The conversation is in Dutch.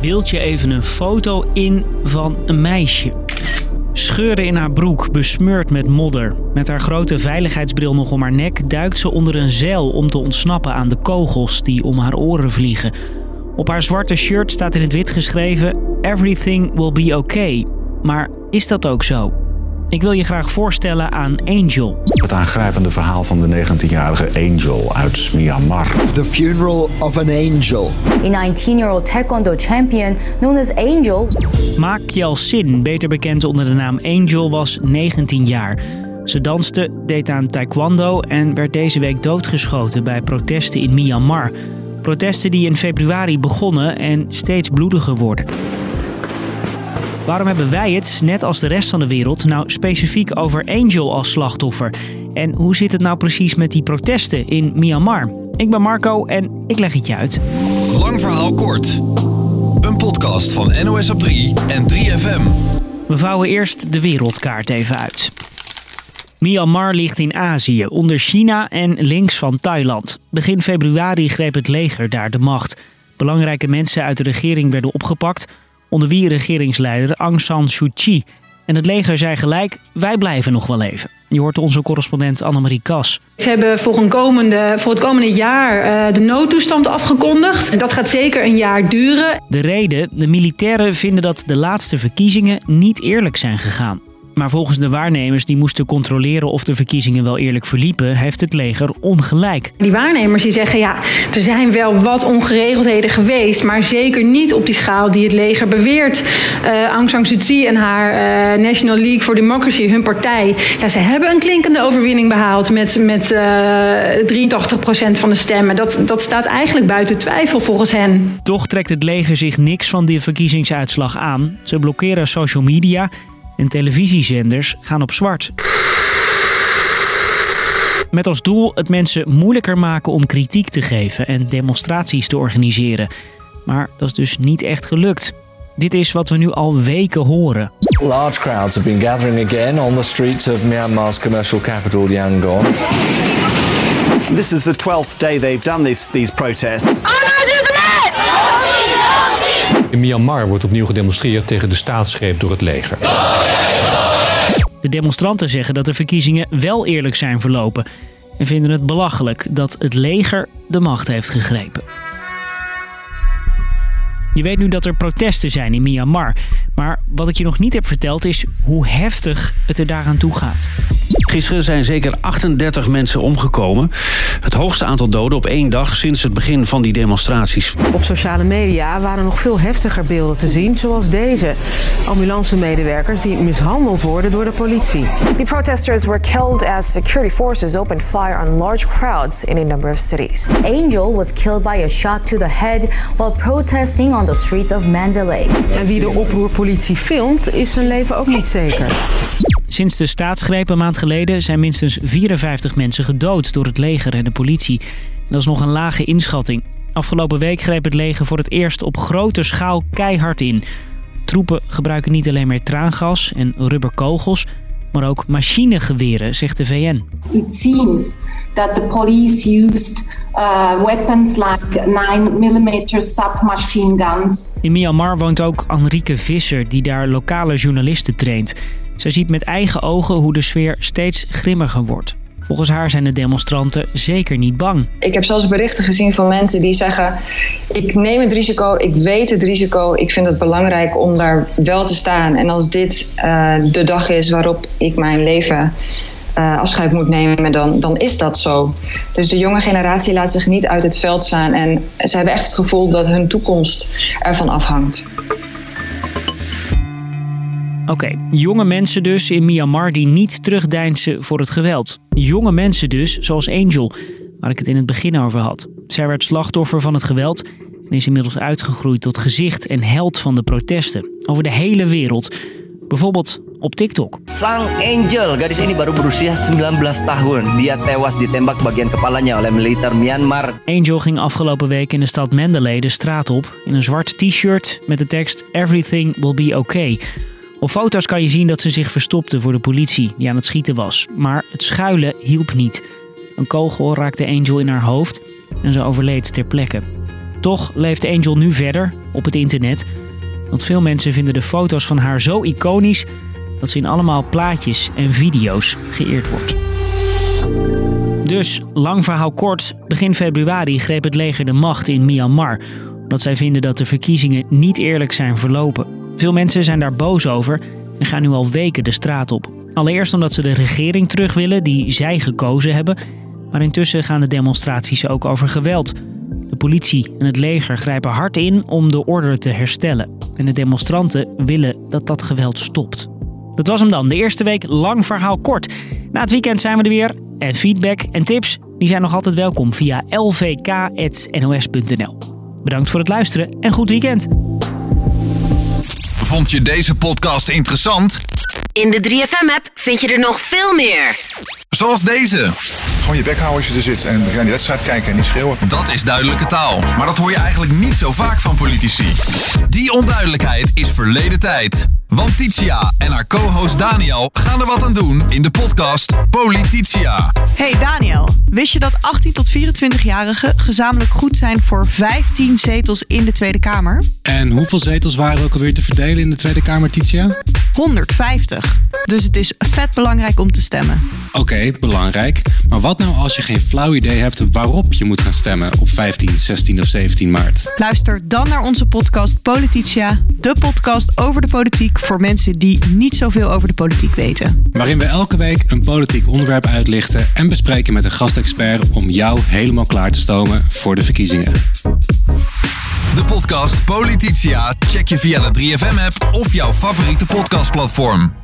Beeld je even een foto in van een meisje. Scheuren in haar broek, besmeurd met modder. Met haar grote veiligheidsbril nog om haar nek duikt ze onder een zeil om te ontsnappen aan de kogels die om haar oren vliegen. Op haar zwarte shirt staat in het wit geschreven: Everything will be okay. Maar is dat ook zo? Ik wil je graag voorstellen aan Angel. Het aangrijpende verhaal van de 19-jarige Angel uit Myanmar. The funeral of an angel. A 19-year-old taekwondo champion known as Angel. Ma Kjell-sin, beter bekend onder de naam Angel, was 19 jaar. Ze danste, deed aan taekwondo en werd deze week doodgeschoten bij protesten in Myanmar. Protesten die in februari begonnen en steeds bloediger worden. Waarom hebben wij het, net als de rest van de wereld, nou specifiek over Angel als slachtoffer? En hoe zit het nou precies met die protesten in Myanmar? Ik ben Marco en ik leg het je uit. Lang verhaal kort. Een podcast van NOS op 3 en 3FM. We vouwen eerst de wereldkaart even uit. Myanmar ligt in Azië, onder China en links van Thailand. Begin februari greep het leger daar de macht. Belangrijke mensen uit de regering werden opgepakt, onder wie regeringsleider Aung San Suu Kyi. En het leger zei gelijk, wij blijven nog wel even. Je hoort onze correspondent Annemarie Kas. Ze hebben voor, een komende, voor het komende jaar uh, de noodtoestand afgekondigd. Dat gaat zeker een jaar duren. De reden, de militairen vinden dat de laatste verkiezingen niet eerlijk zijn gegaan. Maar volgens de waarnemers die moesten controleren of de verkiezingen wel eerlijk verliepen, heeft het leger ongelijk. Die waarnemers die zeggen ja, er zijn wel wat ongeregeldheden geweest, maar zeker niet op die schaal die het leger beweert. Uh, Aung San Suu Kyi en haar uh, National League for Democracy, hun partij, ja, ze hebben een klinkende overwinning behaald met, met uh, 83% van de stemmen. Dat, dat staat eigenlijk buiten twijfel volgens hen. Toch trekt het leger zich niks van die verkiezingsuitslag aan. Ze blokkeren social media en televisiezenders gaan op zwart. Met als doel het mensen moeilijker maken om kritiek te geven en demonstraties te organiseren. Maar dat is dus niet echt gelukt. Dit is wat we nu al weken horen. Large crowds have been gathering again on the streets of Myanmar's commercial capital Yangon. This is the 12th day they've done this, these protests. In Myanmar wordt opnieuw gedemonstreerd tegen de staatsgreep door het leger. De demonstranten zeggen dat de verkiezingen wel eerlijk zijn verlopen en vinden het belachelijk dat het leger de macht heeft gegrepen. Je weet nu dat er protesten zijn in Myanmar. Maar wat ik je nog niet heb verteld is hoe heftig het er daaraan toe gaat. Gisteren zijn zeker 38 mensen omgekomen. Het hoogste aantal doden op één dag sinds het begin van die demonstraties. Op sociale media waren nog veel heftiger beelden te zien, zoals deze. Ambulancemedewerkers die mishandeld worden door de politie. The protesters were killed as security forces opened fire on large crowds in a number of cities. Angel was killed by a shot to the head while protesting on the streets of Mandalay. En wie de oproerpolitie filmt, is zijn leven ook niet zeker. Sinds de staatsgreep een maand geleden zijn minstens 54 mensen gedood door het leger en de politie. Dat is nog een lage inschatting. Afgelopen week greep het leger voor het eerst op grote schaal keihard in. Troepen gebruiken niet alleen meer traangas en rubberkogels, maar ook machinegeweren, zegt de VN. It seems that the police used uh, weapons like 9mm submachine guns. In Myanmar woont ook Anrike Visser, die daar lokale journalisten traint. Zij ziet met eigen ogen hoe de sfeer steeds grimmiger wordt. Volgens haar zijn de demonstranten zeker niet bang. Ik heb zelfs berichten gezien van mensen die zeggen: Ik neem het risico, ik weet het risico, ik vind het belangrijk om daar wel te staan. En als dit uh, de dag is waarop ik mijn leven uh, afscheid moet nemen, dan, dan is dat zo. Dus de jonge generatie laat zich niet uit het veld slaan en ze hebben echt het gevoel dat hun toekomst ervan afhangt. Oké, okay, jonge mensen dus in Myanmar die niet terugdeinzen voor het geweld. Jonge mensen dus, zoals Angel, waar ik het in het begin over had. Zij werd slachtoffer van het geweld en is inmiddels uitgegroeid tot gezicht en held van de protesten. Over de hele wereld. Bijvoorbeeld op TikTok. Sang Angel, gadis ini baru berusia 19 tahun. Dia tewas ditembak bagian kepalanya oleh militer Myanmar. Angel ging afgelopen week in de stad Mandalay de straat op in een zwart t-shirt met de tekst Everything will be okay. Op foto's kan je zien dat ze zich verstopte voor de politie die aan het schieten was. Maar het schuilen hielp niet. Een kogel raakte Angel in haar hoofd en ze overleed ter plekke. Toch leeft Angel nu verder op het internet. Want veel mensen vinden de foto's van haar zo iconisch dat ze in allemaal plaatjes en video's geëerd wordt. Dus, lang verhaal kort, begin februari greep het leger de macht in Myanmar. Omdat zij vinden dat de verkiezingen niet eerlijk zijn verlopen. Veel mensen zijn daar boos over en gaan nu al weken de straat op. Allereerst omdat ze de regering terug willen die zij gekozen hebben. Maar intussen gaan de demonstraties ook over geweld. De politie en het leger grijpen hard in om de orde te herstellen. En de demonstranten willen dat dat geweld stopt. Dat was hem dan, de eerste week lang verhaal kort. Na het weekend zijn we er weer. En feedback en tips die zijn nog altijd welkom via lvk.nos.nl. Bedankt voor het luisteren en goed weekend. Vond je deze podcast interessant? In de 3FM-app vind je er nog veel meer. Zoals deze. Gewoon je bek houden als je er zit en ga die wedstrijd kijken en niet schreeuwen. Dat is duidelijke taal. Maar dat hoor je eigenlijk niet zo vaak van politici. Die onduidelijkheid is verleden tijd. Want Titia en haar co-host Daniel gaan er wat aan doen in de podcast Polititia. Hey Daniel, wist je dat 18 tot 24-jarigen gezamenlijk goed zijn voor 15 zetels in de Tweede Kamer? En hoeveel zetels waren er ook alweer te verdelen in de Tweede Kamer, Titia? 150. Dus het is vet belangrijk om te stemmen. Oké, belangrijk. Maar wat nou als je geen flauw idee hebt waarop je moet gaan stemmen op 15, 16 of 17 maart? Luister dan naar onze podcast Polititia, de podcast over de politiek voor mensen die niet zoveel over de politiek weten. Waarin we elke week een politiek onderwerp uitlichten en bespreken met een gastexpert om jou helemaal klaar te stomen voor de verkiezingen. De podcast Polititia check je via de 3FM-app of jouw favoriete podcastplatform.